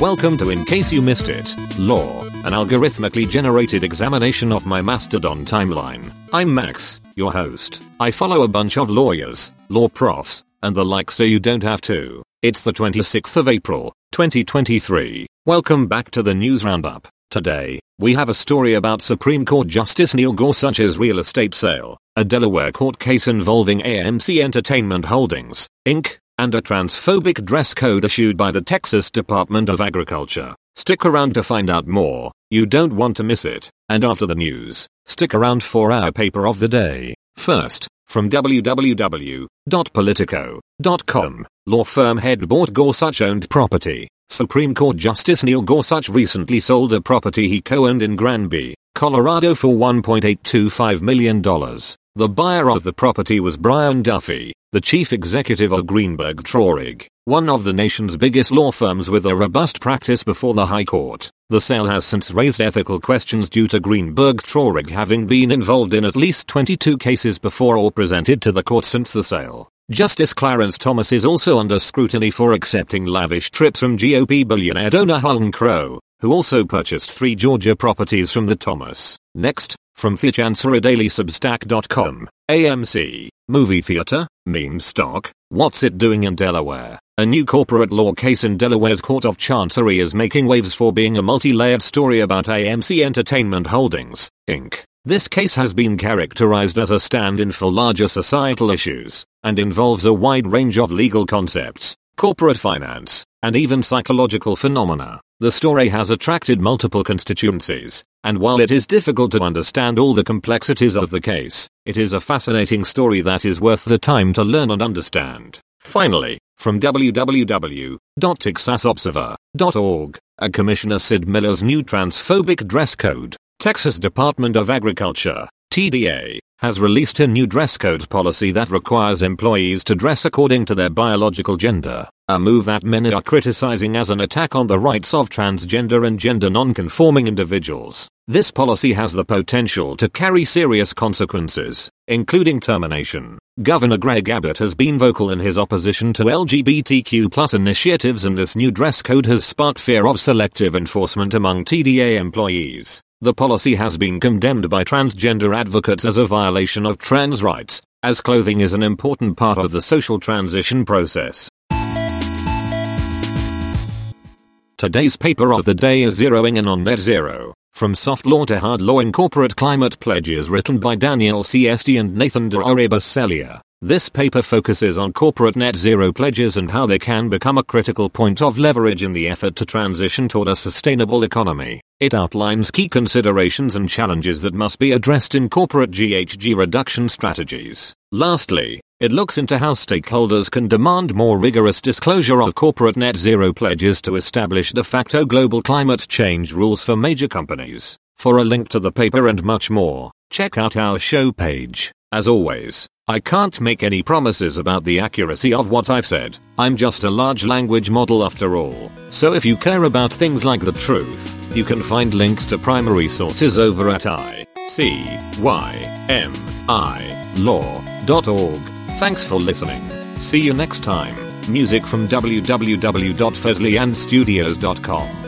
Welcome to In Case You Missed It, Law, an algorithmically generated examination of my Mastodon timeline. I'm Max, your host. I follow a bunch of lawyers, law profs, and the like so you don't have to. It's the 26th of April, 2023. Welcome back to the news roundup. Today, we have a story about Supreme Court Justice Neil Gorsuch's real estate sale, a Delaware court case involving AMC Entertainment Holdings, Inc., and a transphobic dress code issued by the Texas Department of Agriculture. Stick around to find out more, you don't want to miss it. And after the news, stick around for our paper of the day. First, from www.politico.com, law firm head bought Gorsuch owned property. Supreme Court Justice Neil Gorsuch recently sold a property he co-owned in Granby, Colorado for $1.825 million. The buyer of the property was Brian Duffy, the chief executive of Greenberg Traurig, one of the nation's biggest law firms with a robust practice before the High Court. The sale has since raised ethical questions due to Greenberg Traurig having been involved in at least 22 cases before or presented to the court since the sale. Justice Clarence Thomas is also under scrutiny for accepting lavish trips from GOP billionaire donor Harlan Crow, who also purchased three Georgia properties from the Thomas. Next, from TheChanceryDailysubstack.com, AMC, movie theater, meme stock, what's it doing in Delaware? A new corporate law case in Delaware's Court of Chancery is making waves for being a multi-layered story about AMC Entertainment Holdings, Inc. This case has been characterized as a stand-in for larger societal issues, and involves a wide range of legal concepts, corporate finance, and even psychological phenomena. The story has attracted multiple constituencies, and while it is difficult to understand all the complexities of the case, it is a fascinating story that is worth the time to learn and understand. Finally, from www.texasobserver.org, a Commissioner Sid Miller's new transphobic dress code Texas Department of Agriculture, TDA, has released a new dress code policy that requires employees to dress according to their biological gender, a move that many are criticizing as an attack on the rights of transgender and gender non-conforming individuals. This policy has the potential to carry serious consequences, including termination. Governor Greg Abbott has been vocal in his opposition to LGBTQ plus initiatives and this new dress code has sparked fear of selective enforcement among TDA employees. The policy has been condemned by transgender advocates as a violation of trans rights, as clothing is an important part of the social transition process. Today's paper of the day is Zeroing in on Net Zero, from Soft Law to Hard Law in Corporate Climate Pledges written by Daniel C. Esty and Nathan de. This paper focuses on corporate net zero pledges and how they can become a critical point of leverage in the effort to transition toward a sustainable economy. It outlines key considerations and challenges that must be addressed in corporate GHG reduction strategies. Lastly, it looks into how stakeholders can demand more rigorous disclosure of corporate net zero pledges to establish de facto global climate change rules for major companies. For a link to the paper and much more, check out our show page. As always, I can't make any promises about the accuracy of what I've said. I'm just a large language model after all. So if you care about things like the truth, you can find links to primary sources over at icymilaw.org. Thanks for listening. See you next time. Music from www.fesleyandstudios.com.